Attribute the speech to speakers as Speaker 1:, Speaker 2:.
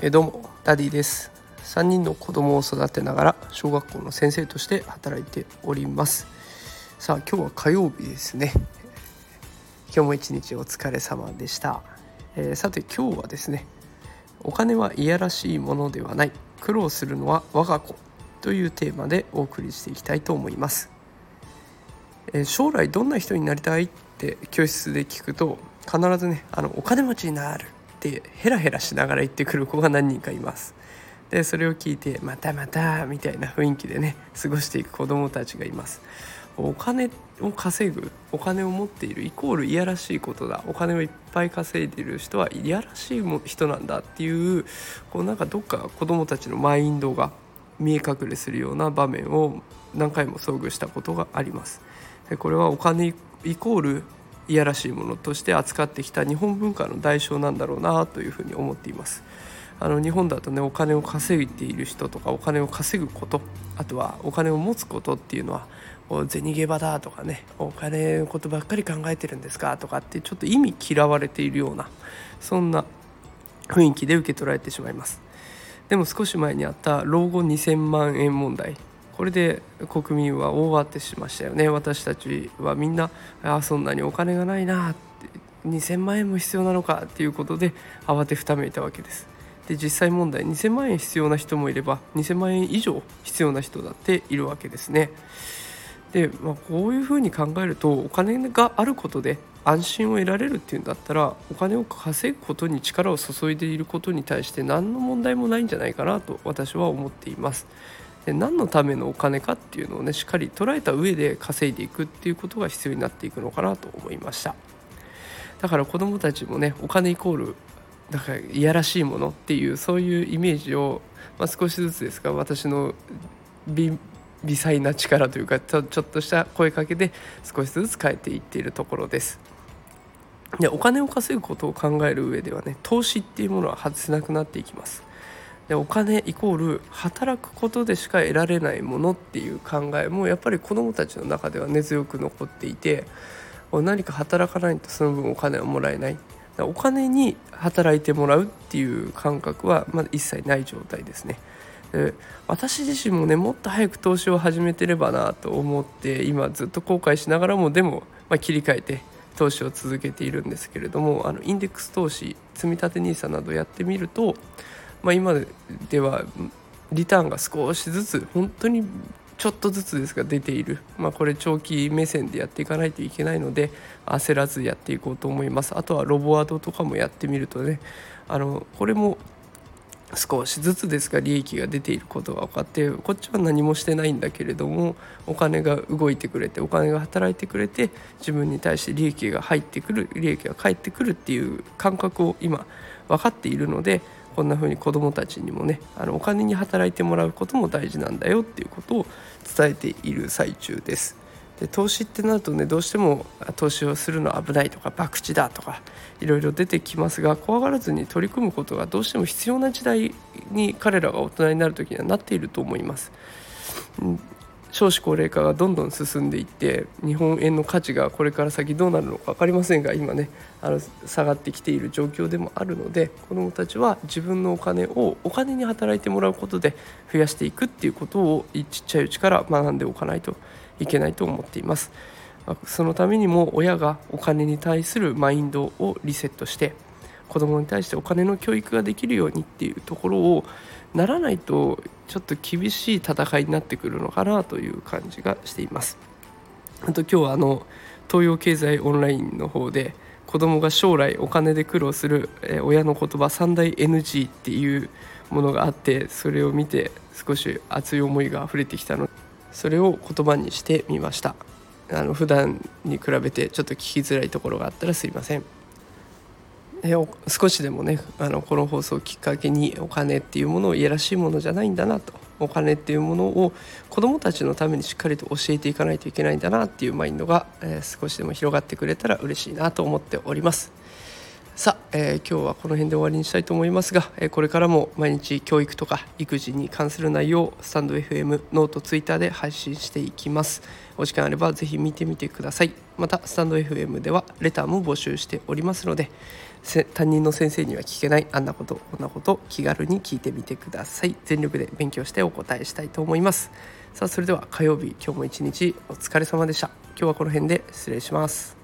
Speaker 1: えどうもダディです。3人の子供を育てながら小学校の先生として働いております。さあ今日は火曜日ですね。今日も一日お疲れ様でした、えー、さて今日はですねお金はいやらしいものではない。苦労するのは我が子というテーマでお送りしていきたいと思います、えー、将来どんな人になりたいって教室で聞くと必ずねあのお金持ちになるってヘラヘラしながら言ってくる子が何人かいます。でそれを聞いてまたまたみたいな雰囲気でね過ごしていく子どもたちがいます。お金を稼ぐお金を持っているイコールいやらしいことだ。お金をいっぱい稼いでいる人はいやらしい人なんだっていうこうなんかどっか子どもたちのマインドが見え隠れするような場面を何回も遭遇したことがあります。これはお金イコールいやらしいものとして扱ってきた日本文化の代償なんだろうなというふうに思っています。あの日本だとねお金を稼いでいる人とかお金を稼ぐことあとはお金を持つことっていうのは銭ゲバだとかねお金のことばっかり考えてるんですかとかってちょっと意味嫌われているようなそんな雰囲気で受け取られてしまいますでも少し前にあった老後2000万円問題これで国民は大慌てしましたよね。私たちはみんなあそんなにお金がないなって2000万円も必要なのかっていうことで慌てふためいたわけです。で実際問題2000万円必要な人もいれば2000万円以上必要な人だっているわけですね。で、まあ、こういうふうに考えるとお金があることで安心を得られるっていうんだったらお金を稼ぐことに力を注いでいることに対して何の問題もないんじゃないかなと私は思っています。で何のためのお金かっていうのをねしっかり捉えた上で稼いでいくっていうことが必要になっていくのかなと思いましただから子どもたちもねお金イコールだからいやらしいものっていうそういうイメージを、まあ、少しずつですが私の微細な力というかちょっとした声かけで少しずつ変えていっているところです。でお金を稼ぐことを考える上ではね投資っていうものは外せなくなっていきます。でお金イコール働くことでしか得られないものっていう考えもやっぱり子どもたちの中では根強く残っていて何か働かないとその分お金はもらえないお金に働いてもらうっていう感覚はまだ一切ない状態ですね。で私自身もねもっと早く投資を始めてればなと思って今ずっと後悔しながらもでも、まあ、切り替えて投資を続けているんですけれどもあのインデックス投資積立 NISA などやってみると、まあ、今ではリターンが少しずつ本当にちょっとずつですが出ている、まあ、これ長期目線でやっていかないといけないので焦らずやっていこうと思います。あとはロボワードとかもやってみるとねあのこれも少しずつですが利益が出ていることが分かってこっちは何もしてないんだけれどもお金が動いてくれてお金が働いてくれて自分に対して利益が入ってくる利益が返ってくるっていう感覚を今分かっているのでこんな風に子どもたちにもねあのお金に働いてもらうことも大事なんだよっていうことを伝えている最中です。で投資ってなるとねどうしても投資をするの危ないとか博打だとかいろいろ出てきますが怖がらずに取り組むことがどうしても必要な時代に彼らが大人になる時にはなっていると思います。少子高齢化がどんどん進んでいって日本円の価値がこれから先どうなるのか分かりませんが今ねあの下がってきている状況でもあるので子どもたちは自分のお金をお金に働いてもらうことで増やしていくっていうことをちっちゃいうちから学んでおかないといけないと思っています。そのためにも親がお金に対するマインドをリセットして子供に対してお金の教育ができるようにっていうところをならないとちょっと厳しい戦いになってくるのかなという感じがしています。あと今日はあの東洋経済オンラインの方で子供が将来お金で苦労する、え親の言葉三大 NG っていうものがあってそれを見て少し熱い思いが溢れてきたのでそれを言葉にしてみました。あの普段に比べてちょっと聞きづらいところがあったらすいません。え少しでもねあのこの放送をきっかけにお金っていうものをいやらしいものじゃないんだなと。お金っていうものを子どもたちのためにしっかりと教えていかないといけないんだなっていうマインドが、えー、少しでも広がってくれたら嬉しいなと思っております。さあ、えー、今日はこの辺で終わりにしたいと思いますが、えー、これからも毎日教育とか育児に関する内容をスタンド FM ノートツイッターで配信していきます。お時間あればぜひ見てみてください。またスタンド FM ではレターも募集しておりますので担任の先生には聞けないあんなことこんなこと気軽に聞いてみてください。全力で勉強してお答えしたいと思います。さあそれでは火曜日今日も一日お疲れ様でした。今日はこの辺で失礼します。